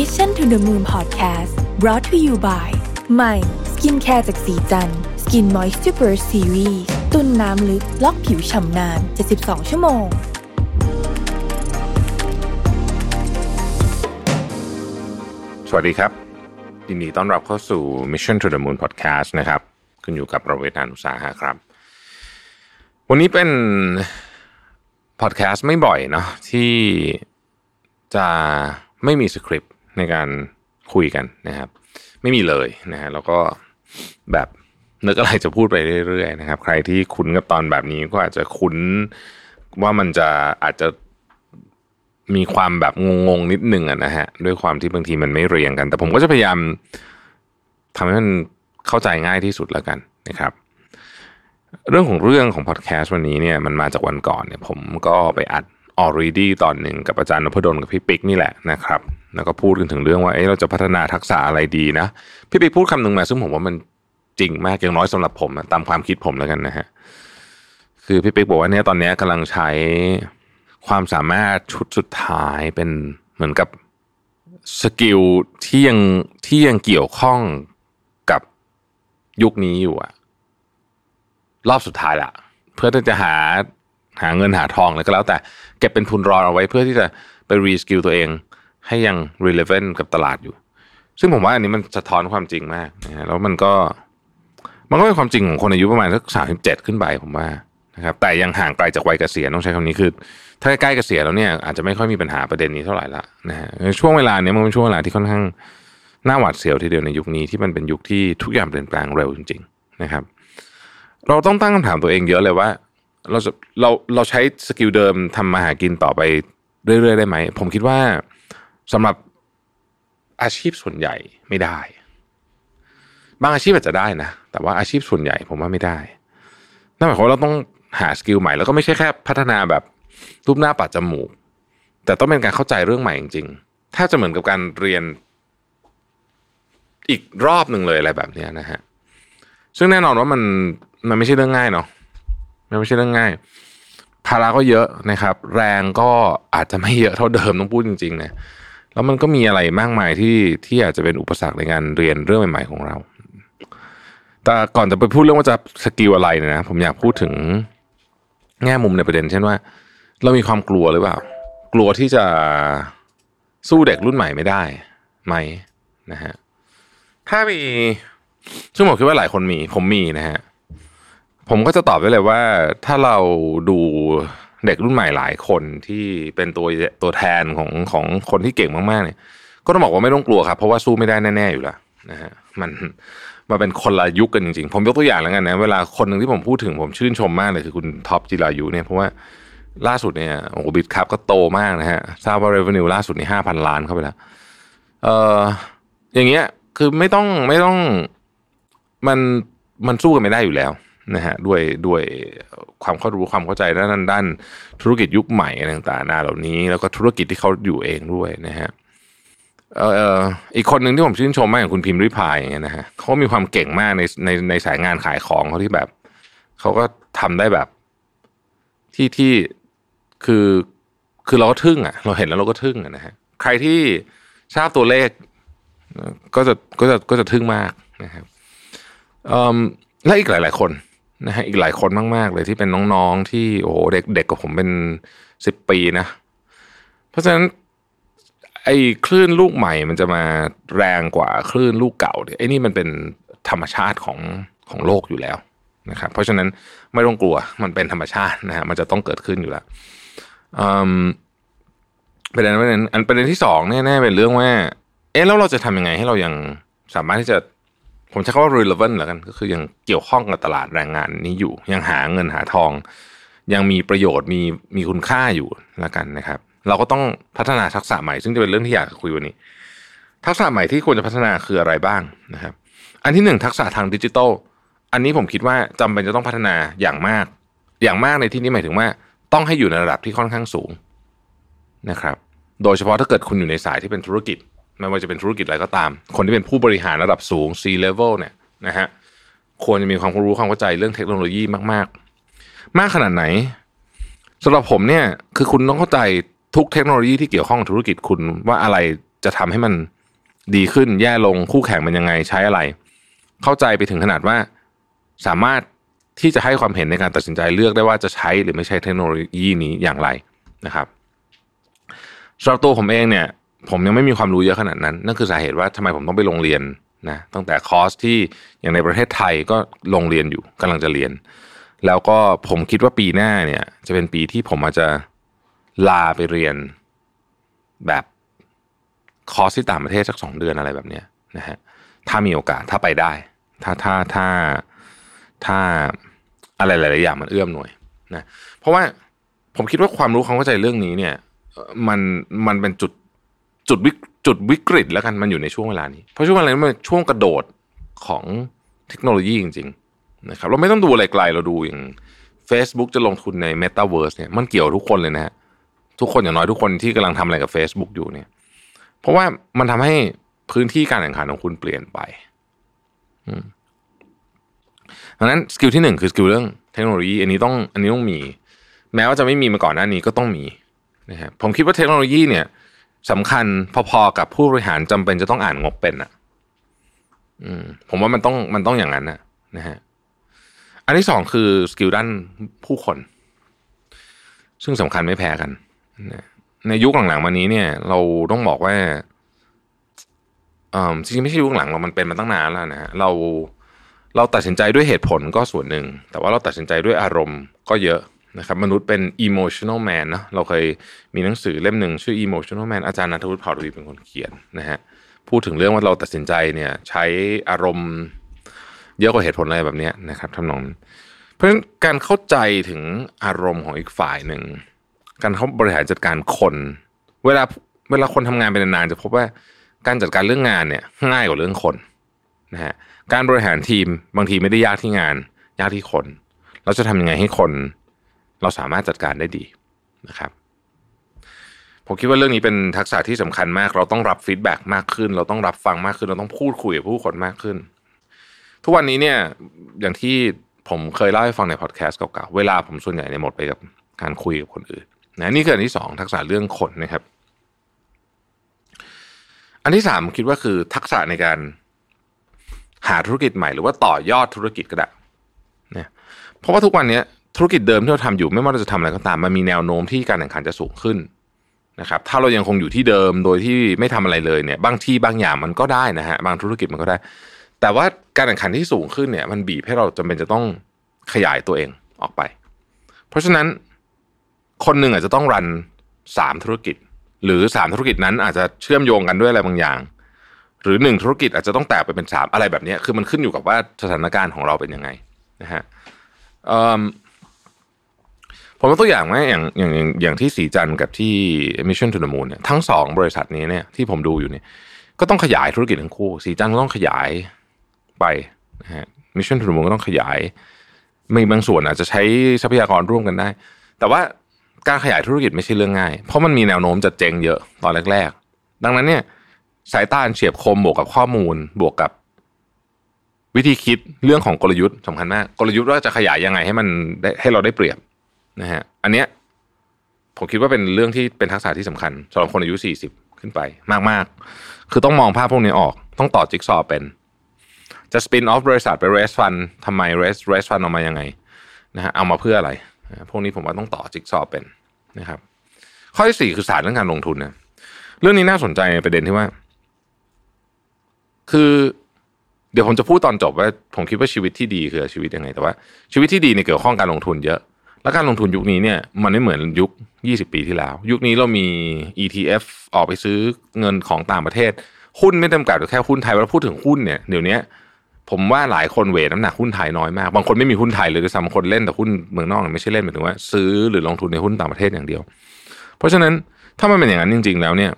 Mission to the Moon Podcast brought to you by ใหม่สกินแคร์จากศรีจันทร์ Skin Moist Super Series ตุนน้ำลึกล็อกผิวฉ่ำนาน 72 ชั่วโมง สวัสดีครับยินดีต้อนรับเข้าสู่ Mission to the Moon Podcast นะครับคุณอยู่กับรวิศ หาญอุตสาหะครับ วันนี้เป็นพอดแคสต์ไม่บ่อยเนาะที่จะไม่มีสคริปต์ ในการคุยกันนะครับ ไม่มีเลยนะฮะแล้วก็แบบนึกอะไรจะพูดไปเรื่อยๆนะครับ ใครที่คุ้นกับตอนแบบนี้ก็อาจจะคุ้นว่ามันจะอาจจะมีความแบบงงๆนิดนึงอะนะฮะด้วยความที่บางทีมันไม่เรียงกัน แต่ผมก็จะพยายามทำให้มันเข้าใจง่ายที่สุดแล้วกันนะครับ เรื่องของเรื่องของพอดแคสต์วันนี้เนี่ยมันมาจากวันก่อนเนี่ย ผมก็ไปอัด already ตอนหนึ่งกับอาจารย์นพดลกับพี่ปิ๊กนี่แหละนะครับ แล้วก็พูดกันถึงเรื่องว่าเอ๊ะเราจะพัฒนาทักษะอะไรดีนะ พี่ปิ๊กพูดคำหนึ่งมาซึ่งผมว่ามันจริงมากอย่างน้อยสำหรับผมอะตามความคิดผมแล้วกันนะฮะคือพี่ปิ๊กบอกว่าเนี่ยตอนนี้กำลังใช้ความสามารถชุดสุดท้ายเป็นเหมือนกับสกิลที่ยังที่ยังเกี่ยวข้องกับยุคนี้อยู่อะรอบสุดท้ายละเพื่อที่จะหาหาเงินหาทองอะไรก็แล้วแต่ เก็บเป็นทุนรอเอาไว้เพื่อที่จะไป reskill ตัวเอง ให้ยัง relevant กับตลาดอยู่ ซึ่งผมว่าอันนี้มันสะท้อนความจริงมากนะฮะแล้วมันก็ มันก็เป็นความจริงของคนอายุประมาณสักสามสิบเจ็ดขึ้นไปผมว่านะครับแต่ยังห่างไกลจากวัยเกษียณต้องใช้คำนี้คือ ถ้าใกล้เกษียณแล้วเนี่ยอาจจะไม่ค่อยมีปัญหาประเด็นนี้เท่าไหร่ละนะฮะช่วงเวลาเนี้ยมันเป็นช่วงเวลาที่ค่อนข้างน่าหวาดเสียวทีเดียวในยุคนี้ที่มันเป็นยุคที่ทุกอย่างเปลี่ยนแปลงเร็วจริง ๆ นะครับ เราต้องตั้งคำถามตัวเองเยอะเลยว่า เราจะเราเราใช้ skill เดิมทำมาหากินต่อไปเรื่อยๆได้ไหมผมคิดว่า สำหรับอาชีพส่วนใหญ่ไม่ได้ บางอาชีพอาจจะได้นะ แต่ว่าอาชีพส่วนใหญ่ผมว่าไม่ได้นั่นหมายความว่าเราต้องหา skill ใหม่แล้วก็ไม่ใช่แค่พัฒนาแบบรูปหน้าปัดจมูก แต่ต้องเป็นการเข้าใจเรื่องใหม่จริงๆถ้าจะเหมือนกับการเรียนอีกรอบหนึ่งเลยอะไรแบบนี้นะฮะซึ่งแน่นอนว่ามันมันไม่ใช่เรื่องง่ายเนาะมันไม่ใช่เรื่องง่ายภาระก็เยอะนะครับ แรงก็อาจจะไม่เยอะเท่าเดิมต้องพูดจริงๆนะ แล้วมันก็มีอะไรมากมายที่ที่อาจจะเป็นอุปสรรคในการเรียนเรื่องใหม่ๆของเรา แต่ก่อนจะไปพูดเรื่องว่าจะskill อะไรเนี่ยนะผมอยากพูดถึงแง่มุมในประเด็น เช่นว่า เรามีความกลัวหรือเปล่า กลัวที่จะสู้เด็กรุ่นใหม่ไม่ได้ไหมนะฮะถ้ามีซึ่งผมคิดว่าหลายคนมี ผมมีนะฮะผมก็จะตอบได้เลยว่าถ้าเราดู เด็กรุ่นใหม่หลายคนที่เป็นตัวตัวแทนของของคนที่เก่งมากๆเนี่ย ก็ต้องบอกว่าไม่ต้องกลัวครับเพราะว่าสู้ไม่ได้แน่ๆอยู่แล้วนะฮะมันมาเป็นคนละยุคกันจริงๆ ผมยกตัวอย่างแล้วกันนะเวลาคนหนึ่งที่ผมพูดถึงผมชื่นชมมากเลยคือคุณท็อปจิรายุเนี่ยเพราะว่าล่าสุดเนี่ยโอ้บิตครับก็โตมากนะฮะทราบว่า revenue ล่าสุดนี่ห้าพันล้านเข้าไปแล้วเอ่ออย่างเงี้ยคือไม่ต้องไม่ต้องมันมันสู้กันไม่ได้อยู่แล้ว นะฮะด้วยด้วยความเข้ารู้ความเข้าใจด้านด้านธุรกิจยุคใหม่ต่างๆนาเหล่านี้ แล้วก็ธุรกิจที่เขาอยู่เองด้วยนะฮะเอ่ออีกคนหนึ่งที่ผมชื่นชมมากอย่างคุณพิมพ์ริพายอย่างเงี้ยนะฮะเขามีความเก่งมากในในในสายงานขายของเขาที่แบบเขาก็ทำได้แบบที่ที่คือคือเราก็ทึ่งอะ เราเห็นแล้วเราก็ทึ่งอะนะฮะใครที่ทราบตัวเลข ก็จะก็จะก็จะทึ่งมากนะครับและอีกหลาย ๆ คน นะฮะอีกหลายคนมาก ๆ เลยที่เป็นน้องๆที่โอ้โหเด็กเด็กกับผมเป็นสิบปีนะ เพราะฉะนั้นไอ้คลื่นลูกใหม่มันจะมาแรงกว่าคลื่นลูกเก่าเนี่ยไอ้นี่มันเป็นธรรมชาติของของโลกอยู่แล้วนะครับ เพราะฉะนั้นไม่ต้องกลัวมันเป็นธรรมชาตินะฮะมันจะต้องเกิดขึ้นอยู่แล้วประเด็นประเด็นอันประเด็นที่สองแน่ๆเป็นเรื่องว่า เอ๊ะแล้วเราจะทำยังไงให้เรายังสามารถที่จะ ผมใช้คำว่า relevant แล้วกันก็คือยังเกี่ยวข้องกับตลาดแรงงานนี้อยู่ ยังหาเงินหาทอง ยังมีประโยชน์มีมีคุณค่าอยู่แล้วกันนะครับ เราก็ต้องพัฒนาทักษะใหม่ ซึ่งจะเป็นเรื่องที่อยากคุยวันนี้ ทักษะใหม่ที่ควรจะพัฒนาคืออะไรบ้างนะครับ อันที่หนึ่งทักษะทางดิจิทัลอันนี้ผมคิดว่าจำเป็นจะต้องพัฒนาอย่างมาก อย่างมากในที่นี้หมายถึงว่า ต้องให้อยู่ในระดับที่ค่อนข้างสูงนะครับ โดยเฉพาะถ้าเกิดคุณอยู่ในสายที่เป็นธุรกิจ ไม่ว่าจะเป็นธุรกิจอะไรก็ตาม คนที่เป็นผู้บริหารระดับสูง C level เนี่ยนะฮะควรจะมีความรู้ความเข้าใจเรื่องเทคโนโลยีมาก ๆ มากขนาดไหนสำหรับผมเนี่ยคือคุณต้องเข้าใจทุกเทคโนโลยีที่เกี่ยวข้องกับธุรกิจคุณว่าอะไรจะทำให้มันดีขึ้นแย่ลงคู่แข่งมันยังไงใช้อะไร เข้าใจไปถึงขนาดว่าสามารถที่จะให้ความเห็นในการตัดสินใจเลือกได้ว่าจะใช้หรือไม่ใช้เทคโนโลยีนี้อย่างไรนะครับสำหรับตัวผมเองเนี่ย ผมยังไม่มีความรู้เยอะขนาดนั้น นั่นคือสาเหตุว่าทำไมผมต้องไปโรงเรียนนะตั้งแต่คอร์สที่อย่างในประเทศไทยก็ลงเรียนอยู่กำลังจะเรียน แล้วก็ผมคิดว่าปีหน้าเนี่ย จะเป็นปีที่ผมอาจจะลาไปเรียนแบบคอร์สที่ต่างประเทศสักสองเดือนอะไรแบบเนี้ยนะฮะถ้ามีโอกาสถ้าไปได้ ถ้าถ้าถ้าถ้าอะไรหลาย ๆ อย่างมันเอื้อมหน่วยนะเพราะว่าผมคิดว่าความรู้ความเข้าใจเรื่องนี้เนี่ย มันมันเป็นจุด จุดวิจุดวิกฤตแล้วกันมันอยู่ในช่วงเวลานี้ เพราะช่วงเวลานี้มันช่วงกระโดดของเทคโนโลยีจริง ๆ นะครับ เราไม่ต้องดูอะไรไกลเราดูอย่าง Facebook จะลงทุนใน Metaverse เนี่ยมันเกี่ยวทุกคนเลยนะฮะทุกคนอย่างน้อยทุกคนที่กำลังทำอะไรกับ Facebook อยู่เนี่ย เพราะว่ามันทำให้พื้นที่การแข่งขันของคุณเปลี่ยนไปดังนั้น skill ที่หนึ่งคือ skill เรื่องเทคโนโลยีอันนี้ต้องอันนี้ต้องมี แม้ว่าจะไม่มีมาก่อนหน้านี้ก็ต้องมีนะฮะผมคิดว่าเทคโนโลยีเนี่ย สำคัญพอๆกับผู้บริหารจำเป็นจะต้องอ่านงบเป็นอะผมว่ามันต้องมันต้องอย่างนั้นนะนะฮะอันที่สองคือ skill ด้านผู้คน ซึ่งสำคัญไม่แพ้กันในยุคหลังๆมานี้เนี่ย เราต้องบอกว่าจริงๆไม่ใช่ยุคหลังเรามันเป็นมาตั้งนานแล้วนะฮะเราเราตัดสินใจด้วยเหตุผลก็ส่วนหนึ่ง แต่ว่าเราตัดสินใจด้วยอารมณ์ก็เยอะ นะครับมนุษย์เป็น emotional man นะเราเคยมีหนังสือเล่มหนึ่งชื่อ emotional man อาจารย์นัทวุฒิเผ่าทวีเป็นคนเขียนนะฮะพูดถึงเรื่องว่าเราตัดสินใจเนี่ยใช้อารมณ์เยอะกว่าเหตุผลอะไรแบบนี้นะครับทำนองเพราะฉะนั้นการเข้าใจถึงอารมณ์ของอีกฝ่ายหนึ่ง การเขาบริหารจัดการคน เวลาเวลาคนทำงานเป็นนานๆจะพบว่าการจัดการเรื่องงานเนี่ยง่ายกว่าเรื่องคนนะฮะการบริหารทีมบางทีไม่ได้ยากที่งาน ยากที่คน เราจะทำยังไงให้คน เราสามารถจัดการได้ดีนะครับผมคิดว่าเรื่องนี้เป็นทักษะที่สำคัญมาก เราต้องรับฟีดแบ็กมากขึ้น เราต้องรับฟังมากขึ้น เราต้องพูดคุยกับผู้คนมากขึ้น ทุกวันนี้เนี่ยอย่างที่ผมเคยเล่าให้ฟังในพอดแคสต์เก่าๆ เวลาผมส่วนใหญ่ในหมดไปกับการคุยกับคนอื่นนะนี่คืออันที่สองทักษะเรื่องคนนะครับ อันที่สามคิดว่าคือทักษะในการหาธุรกิจใหม่ หรือว่าต่อยอดธุรกิจก็ได้เนี่ยเพราะว่าทุกวันนี้ ธุรกิจเดิมที่เราทำอยู่ไม่ว่าเราจะทำอะไรก็ตามมันมีแนวโน้มที่การแข่งขันจะสูงขึ้นนะครับถ้าเรายังคงอยู่ที่เดิมโดยที่ไม่ทำอะไรเลยเนี่ยบางที่บางอย่างมันก็ได้นะฮะบางธุรกิจมันก็ได้ แต่ว่าการแข่งขันที่สูงขึ้นเนี่ยมันบีบให้เราจำเป็นจะต้องขยายตัวเองออกไป เพราะฉะนั้นคนหนึ่งอาจจะต้องรันสามธุรกิจ หรือสามธุรกิจนั้นอาจจะเชื่อมโยงกันด้วยอะไรบางอย่าง หรือหนึ่งธุรกิจอาจจะต้องแตกไปเป็นสามอะไรแบบนี้คือมันขึ้นอยู่กับว่าสถานการณ์ของเราเป็นยังไงนะฮะ ผมยกตัวอย่างว่าอย่างอย่างอย่างที่สีจันกับที่ Mission to the Moon เนี่ยทั้งสองบริษัทนี้เนี่ยที่ผมดูอยู่เนี่ยก็ต้องขยายธุรกิจทั้งคู่ สีจันต้องขยายไปนะฮะ Mission to the Moon ก็ต้องขยายมีบางส่วนอาจจะใช้ทรัพยากรร่วมกันได้ แต่ว่าการขยายธุรกิจไม่ใช่เรื่องง่าย เพราะมันมีแนวโน้มจะเจ๊งเยอะตอนแรก ๆ ดังนั้นเนี่ยสายตาเฉียบคมบวกกับข้อมูลบวกกับวิธีคิดเรื่องของกลยุทธ์สำคัญมาก กลยุทธ์ว่าจะขยายยังไงให้มันให้เราได้เปรียบ นะฮะอันเนี้ยผมคิดว่าเป็นเรื่องที่เป็นทักษะที่สำคัญสำหรับคนอายุสี่สิบขึ้นไปมากๆ คือต้องมองภาพพวกนี้ออกต้องต่อจิ๊กซอเป็น จะสปินออฟบริษัทไปเรสฟันทำไมเรสเรสฟันออกมายังไงนะฮะเอามาเพื่ออะไร พวกนี้ผมว่าต้องต่อจิ๊กซอเป็นนะครับ ข้อที่สี่คือศาสตร์เรื่องการลงทุนนะเรื่องนี้น่าสนใจในประเด็นที่ว่า คือ เดี๋ยวผมจะพูดตอนจบว่า ผมคิดว่าชีวิตที่ดีคือชีวิตยังไง แต่ว่าชีวิตที่ดีในเกี่ยวข้องการลงทุนเยอะ แล้วการลงทุนยุคนี้เนี่ยมันไม่เหมือนยุค 20 ปีที่แล้ว ยุคนี้เรามี ETF ออกไปซื้อเงินของต่างประเทศ หุ้นไม่จำกัดแค่หุ้นไทยเราพูดถึงหุ้นเนี่ยเดี๋ยวนี้ผมว่าหลายคนเวทน้ำหนักหุ้นไทยน้อยมาก บางคนไม่มีหุ้นไทยเลยด้วยซ้ำคนเล่นแต่หุ้นเมืองนอกไม่ใช่เล่นหมายถึงว่า ซื้อหรือลงทุนในหุ้นต่างประเทศอย่างเดียว เพราะฉะนั้นถ้ามันเป็นอย่างนั้นจริง ๆ แล้วเนี่ย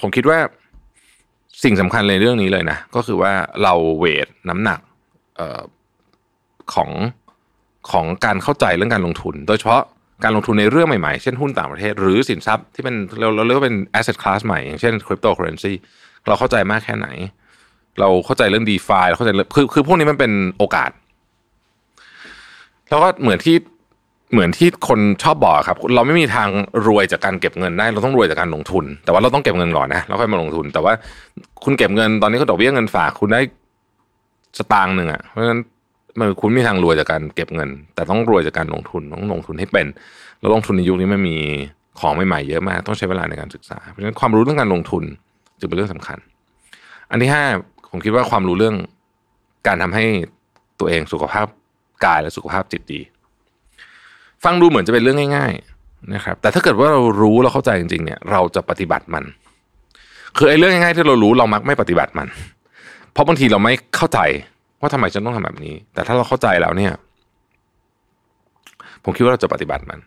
ผมคิดว่าสิ่งสำคัญในเรื่องนี้เลยนะ ก็คือว่าเราเวทน้ำหนักของ ของการเข้าใจเรื่องการลงทุน โดยเฉพาะการลงทุนในเรื่องใหม่ๆ เช่นหุ้นต่างประเทศ หรือสินทรัพย์ที่เป็นเราเราเรียกว่าเป็น asset class ใหม่ อย่างเช่น cryptocurrency เราเข้าใจมากแค่ไหน เราเข้าใจเรื่อง DeFi เราเข้าใจคือคือพวกนี้มันเป็นโอกาส แล้วก็เหมือนที่เหมือนที่คนชอบบอกครับ เราไม่มีทางรวยจากการเก็บเงินได้ เราต้องรวยจากการลงทุน แต่ว่าเราต้องเก็บเงินก่อนนะแล้วค่อยมาลงทุน แต่ว่าคุณเก็บเงินตอนนี้เขาดอกเบี้ยเงินฝากคุณได้สตางค์หนึ่งอะเพราะฉะนั้น มันคุณไม่มีทางรวยจากการเก็บเงิน แต่ต้องรวยจากการลงทุนต้องลงทุนให้เป็น แล้วลงทุนในยุคนี้ไมันมีของใหม่ๆเยอะมากต้องใช้เวลาในการศึกษา เพราะฉะนั้นความรู้เรื่องการลงทุนจึงเป็นเรื่องสำคัญ อันที่ห้าผมคิดว่าความรู้เรื่องการทำให้ตัวเองสุขภาพกายและสุขภาพจิตดี ฟังดูเหมือนจะเป็นเรื่องง่าย ๆนะครับ แต่ถ้าเกิดว่าเรารู้แล้วเข้าใจจริงๆเนี่ย เราจะปฏิบัติมัน คือไอ้เรื่องง่ายๆที่เรารู้เรามักไม่ปฏิบัติมัน เพราะบางทีเราไม่เข้าใจ ว่าทำไมฉันต้องทำแบบนี้ แต่ถ้าเราเข้าใจแล้วเนี่ย ผมคิดว่าเราจะปฏิบัติมัน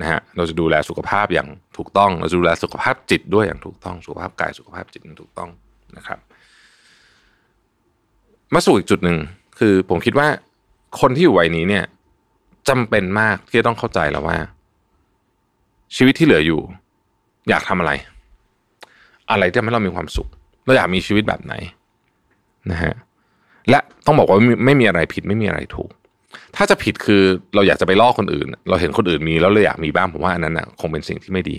นะฮะเราจะดูแลสุขภาพอย่างถูกต้อง เราจะดูแลสุขภาพจิตด้วยอย่างถูกต้อง สุขภาพกายสุขภาพจิตอย่างถูกต้องนะครับ มาสู่อีกจุดหนึ่งคือผมคิดว่าคนที่อยู่วัยนี้เนี่ยจำเป็นมากที่จะต้องเข้าใจแล้วว่า ชีวิตที่เหลืออยู่ อยากทำอะไร อะไรที่ทำให้เรามีความสุข เราอยากมีชีวิตแบบไหนนะฮะ และต้องบอกว่าไม่มีอะไรผิดไม่มีอะไรถูก ถ้าจะผิดคือเราอยากจะไปลอกคนอื่น เราเห็นคนอื่นมีแล้วเราอยากมีบ้างผมว่าอันนั้นนะคงเป็นสิ่งที่ไม่ดี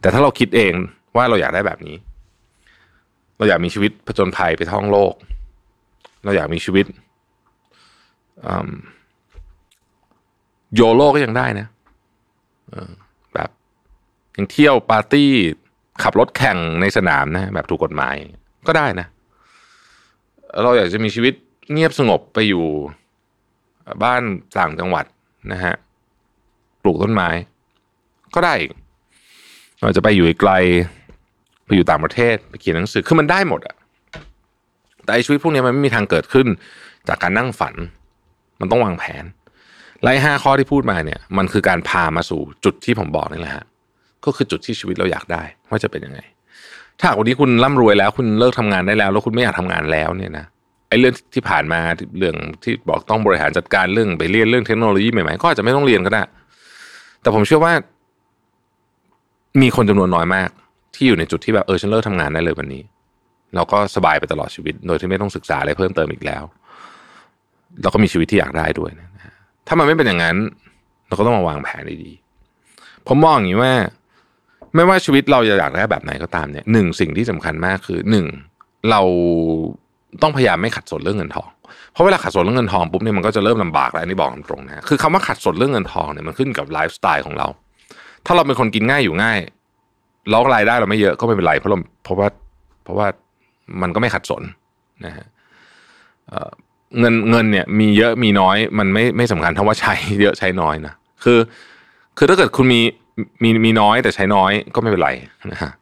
แต่ถ้าเราคิดเองว่าเราอยากได้แบบนี้ เราอยากมีชีวิตผจญภัยไปท่องโลก เราอยากมีชีวิตโยโลก็ยังได้นะแบบยังเที่ยวปาร์ตี้ขับรถแข่งในสนามนะ แบบถูกกฎหมายก็ได้นะเราอยากจะมีชีวิต เงียบสงบไปอยู่บ้านต่างจังหวัดนะฮะปลูกต้นไม้ ก็ได้เราจะไปอยู่ไกลไปอยู่ต่างประเทศไปเขียนหนังสือคือมันได้หมดอะแต่ชีวิตพวกนี้มันไม่มีทางเกิดขึ้นจากการนั่งฝัน มันต้องวางแผนไล่ห้าข้อที่พูดมาเนี่ย มันคือการพามาสู่จุดที่ผมบอกนี่แหละฮะก็คือจุดที่ชีวิตเราอยากได้ว่าจะเป็นยังไง ถ้าวันนี้คุณร่ำรวยแล้ว คุณเลิกทำงานได้แล้ว แล้วคุณไม่อยากทำงานแล้วเนี่ยนะ ไอ้เรื่องที่ผ่านมาเรื่องที่บอกต้องบริหารจัดการเรื่องไปเรียนเรื่องเทคโนโลยีใหม่ๆก็อาจจะไม่ต้องเรียนก็ได้ แต่ผมเชื่อว่า มีคนจำนวนน้อยมาก ที่อยู่ในจุดที่แบบเออฉันเลิกทำงานได้เลยวันนี้ เราก็สบายไปตลอดชีวิต โดยที่ไม่ต้องศึกษาอะไรเพิ่มเติมอีกแล้ว เราก็มีชีวิตที่อยากได้ด้วยนะถ้ามันไม่เป็นอย่างนั้น เราก็ต้องมาวางแผนดีๆผมมองอย่างนี้ว่า ไม่ว่าชีวิตเราจะอยากได้แบบไหนก็ตามเนี่ยหนึ่งสิ่งที่สำคัญมากคือหนึ่งเรา ต้องพยายามไม่ขัดสนเรื่องเงินทอง เพราะเวลาขัดสนเรื่องเงินทองปุ๊บเนี่ยมันก็จะเริ่มลำบากแล้วนี่บอกตรงนะคือคำว่าขัดสนเรื่องเงินทองเนี่ยมันขึ้นกับไลฟ์สไตล์ของเรา ถ้าเราเป็นคนกินง่ายอยู่ง่ายแล้วรายได้เราไม่เยอะก็ไม่เป็นไรเพราะเราเพราะว่าเพราะว่ามันก็ไม่ขัดสนนะฮะเงินเงินเนี่ยมีเยอะมีน้อยมันไม่ไม่สำคัญเท่าว่าใช้เยอะใช้น้อยนะคือ คือถ้าเกิดคุณมีมีมีน้อยแต่ใช้น้อยก็ไม่เป็นไรนะฮะ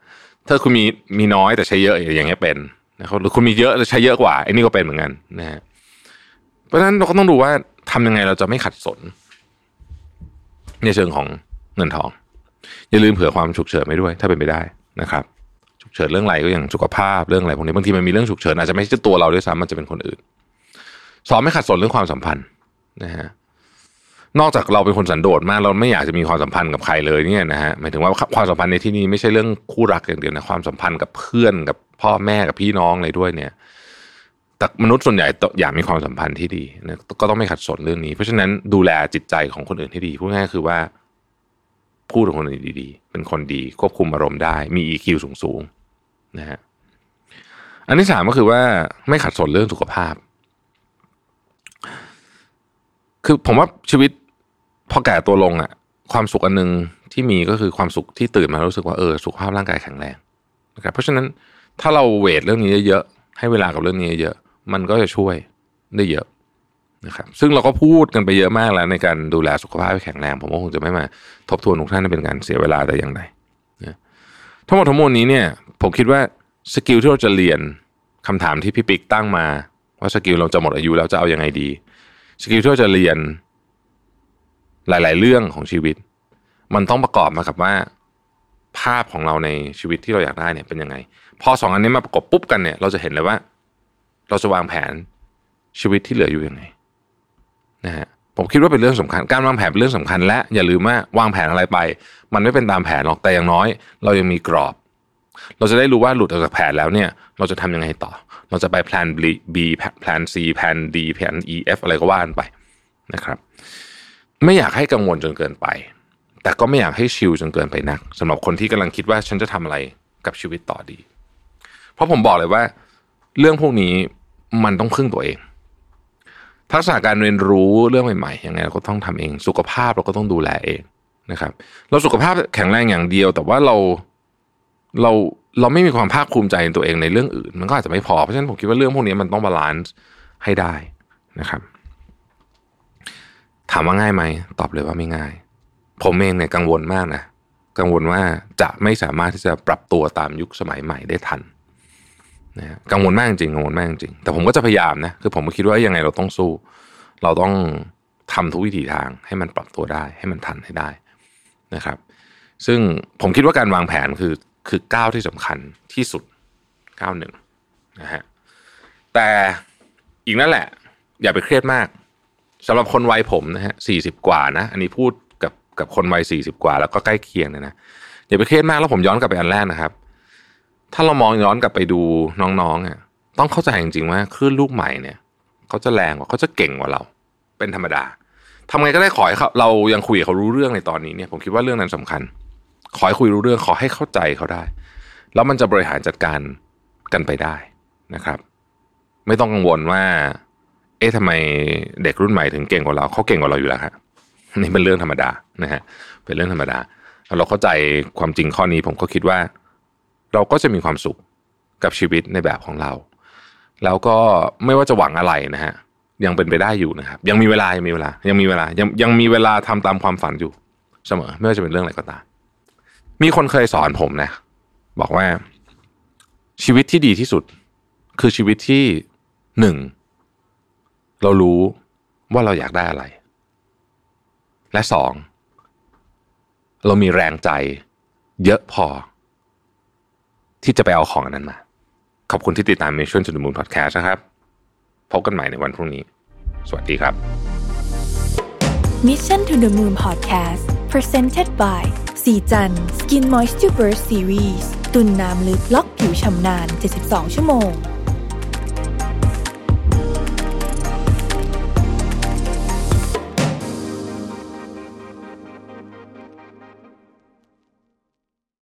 ถ้าคุณมีมีน้อยแต่ใช้เยอะอย่างเงี้ยเป็น นะครับหรือคุณมีเยอะแต่ใช้เยอะกว่าไอ้นี่ก็เป็นเหมือนกันนะฮะเพราะฉะนั้นเราก็ต้องดูว่าทำยังไงเราจะไม่ขัดสน ในเชิงของเงินทอง อย่าลืมเผื่อความฉุกเฉินไว้ด้วย ถ้าเป็นไปได้นะครับ ฉุกเฉินเรื่องอะไรก็อย่างสุขภาพเรื่องอะไรพวกนี้บางทีมันมีเรื่องฉุกเฉินอาจจะไม่ใช่ตัวเราด้วยซ้ำมันจะเป็นคนอื่นสอนไม่ขัดสนเรื่องความสัมพันธ์นะฮะนอกจากเราเป็นคนสันโดษมาก เราไม่อยากจะมีความสัมพันธ์กับใครเลยเนี่ยนะฮะหมายถึงว่าความสัมพันธ์ในที่นี้ไม่ใช่เรื่องคู่รักอย่างเดียวนะความสัมพันธ์กับเพื่อนกับ พ่อแม่กับพี่น้องอะไรด้วยเนี่ยแต่มนุษย์ส่วนใหญ่อยากมีความสัมพันธ์ที่ดีนะก็ต้องไม่ขัดสนเรื่องนี้ เพราะฉะนั้นดูแลจิตใจของคนอื่นให้ดีพูดง่ายคือว่าพูดกับคนอื่นดีๆ เป็นคนดีควบคุมอารมณ์ได้ มี EQ สูงๆนะฮะอันที่สามก็คือว่าไม่ขัดสนเรื่องสุขภาพ คือผมว่าชีวิตพอแก่ตัวลงอะ่ะความสุขอันหนึ่งที่มีก็คือความสุขที่ตื่นมารู้สึกว่าเออสุขภาพร่างกายแข็งแรงนะครับเพราะฉะนั้น ถ้าเราเวทเรื่องนี้เยอะๆให้เวลากับเรื่องนี้เยอะมันก็จะช่วยได้เยอะนะครับซึ่งเราก็พูดกันไปเยอะมากแล้วในการดูแลสุขภาพให้แข็งแรง ผมก็คงจะไม่มาทบทวนทุกท่านเป็นการเสียเวลาแต่อย่างใดนะทั้งหมดทั้งมวลนี้เนี่ย ผมคิดว่า skill ที่เราจะเรียนคำถามที่พี่ปิ๊กตั้งมา ว่า skill เราจะหมดอายุแล้วจะเอาอยัางไงดี skill ที่เราจะเรียนหลาย ๆ เรื่องของชีวิต มันต้องประกอบมากับว่า ภาพของเราในชีวิตที่เราอยากได้เนี่ยเป็นยังไง พอสองอันนี้มาประกบปุ๊บกันเนี่ย เราจะเห็นเลยว่า เราจะวางแผนชีวิตที่เหลืออยู่ยังไงนะฮะผมคิดว่าเป็นเรื่องสำคัญ การวางแผนเป็นเรื่องสำคัญ และอย่าลืมว่าวางแผนอะไรไป มันไม่เป็นตามแผนหรอกแต่อย่างน้อย เรายังมีกรอบ เราจะได้รู้ว่าหลุดออกจากแผนแล้วเนี่ย เราจะทำยังไงต่อ เราจะไปแพลน B แพลน C แพลน D แพลน E F อะไรก็ว่ากันไปนะครับ ไม่อยากให้กังวลจนเกินไป แต่ก็ไม่อยากให้ chill จนเกินไปนักสำหรับคนที่กำลังคิดว่าฉันจะทำอะไรกับชีวิตต่อดี เพราะผมบอกเลยว่า เรื่องพวกนี้มันต้องพึ่งตัวเอง ทักษะการเรียนรู้เรื่องใหม่ๆยังไงเราก็ต้องทำเอง สุขภาพเราก็ต้องดูแลเองนะครับ เราสุขภาพแข็งแรงอย่างเดียว แต่ว่าเราเราเราไม่มีความภาคภูมิใจในตัวเองในเรื่องอื่น มันก็อาจจะไม่พอเพราะฉะนั้นผมคิดว่าเรื่องพวกนี้มันต้อง balance ให้ได้นะครับ ถามว่าง่ายไหม ตอบเลยว่าไม่ง่าย ผมเองเนี่ยกังวลมากนะกังวลว่าจะไม่สามารถที่จะปรับตัวตามยุคสมัยใหม่ได้ทันนะกังวลมากจริงกังวลมากจริงแต่ผมก็จะพยายามนะคือผมคิดว่ายังไงเราต้องสู้ เราต้องทำทุกวิถีทางให้มันปรับตัวได้ ให้มันทันให้ได้นะครับ ซึ่งผมคิดว่าการวางแผนคือคือก้าวที่สำคัญที่สุดก้าวหนึ่งนะฮะแต่อีกนั่นแหละ อย่าไปเครียดมากสำหรับคนวัยผมนะฮะสี่สิบกว่านะ อันนี้พูด กับคนวัยสี่สิบกว่า แล้วก็ใกล้เคียงเนะนะอย่าไปเครียดมากแล้วผมย้อนกลับไปอันแรกนะครับ ถ้าเรามองย้อนกลับไปดูน้องๆอะต้องเข้าใจจริงๆว่าคลื่นลูกใหม่เนี่ยเขาจะแรงกว่าเขาจะเก่งกว่าเรา เป็นธรรมดาทำไงก็ได้ขอให้เขาเรายังคุยกับเขารู้เรื่องในตอนนี้เนี่ยผมคิดว่าเรื่องนั้นสำคัญ ขอให้คุยรู้เรื่องขอให้เข้าใจเขาได้ แล้วมันจะบริหารจัดการกันไปได้นะครับ ไม่ต้องกังวลว่า เอ๊ะทำไมเด็กรุ่นใหม่ถึงเก่งกว่าเราเขาเก่งกว่าเราอยู่แล้วครับ นี่เป็นเรื่องธรรมดานะฮะเป็นเรื่องธรรมดาเราเข้าใจความจริงข้อนี้ผมก็คิดว่า เราก็จะมีความสุขกับชีวิตในแบบของเรา แล้วก็ไม่ว่าจะหวังอะไรนะฮะยังเป็นไปได้อยู่นะครับ ยังมีเวลายังมีเวลา ยังมีเวลายังยังมีเวลาทำตามความฝันอยู่เสมอ ไม่ว่าจะเป็นเรื่องอะไรก็ตามมีคนเคยสอนผมนะ บอกว่าชีวิตที่ดีที่สุด คือชีวิตที่หนึ่งเรารู้ว่าเราอยากได้อะไร และสองเรามีแรงใจเยอะพอ ที่จะไปเอาของอันนั้นมา ขอบคุณที่ติดตาม Mission to the Moon Podcast นะครับ พบกันใหม่ในวันพรุ่งนี้ สวัสดีครับ Mission to the Moon Podcast Presented by สีจัน Skin Moisture Burst Series ตุ่นน้ำลึกล็อกผิวชำนาน 72 ชั่วโมง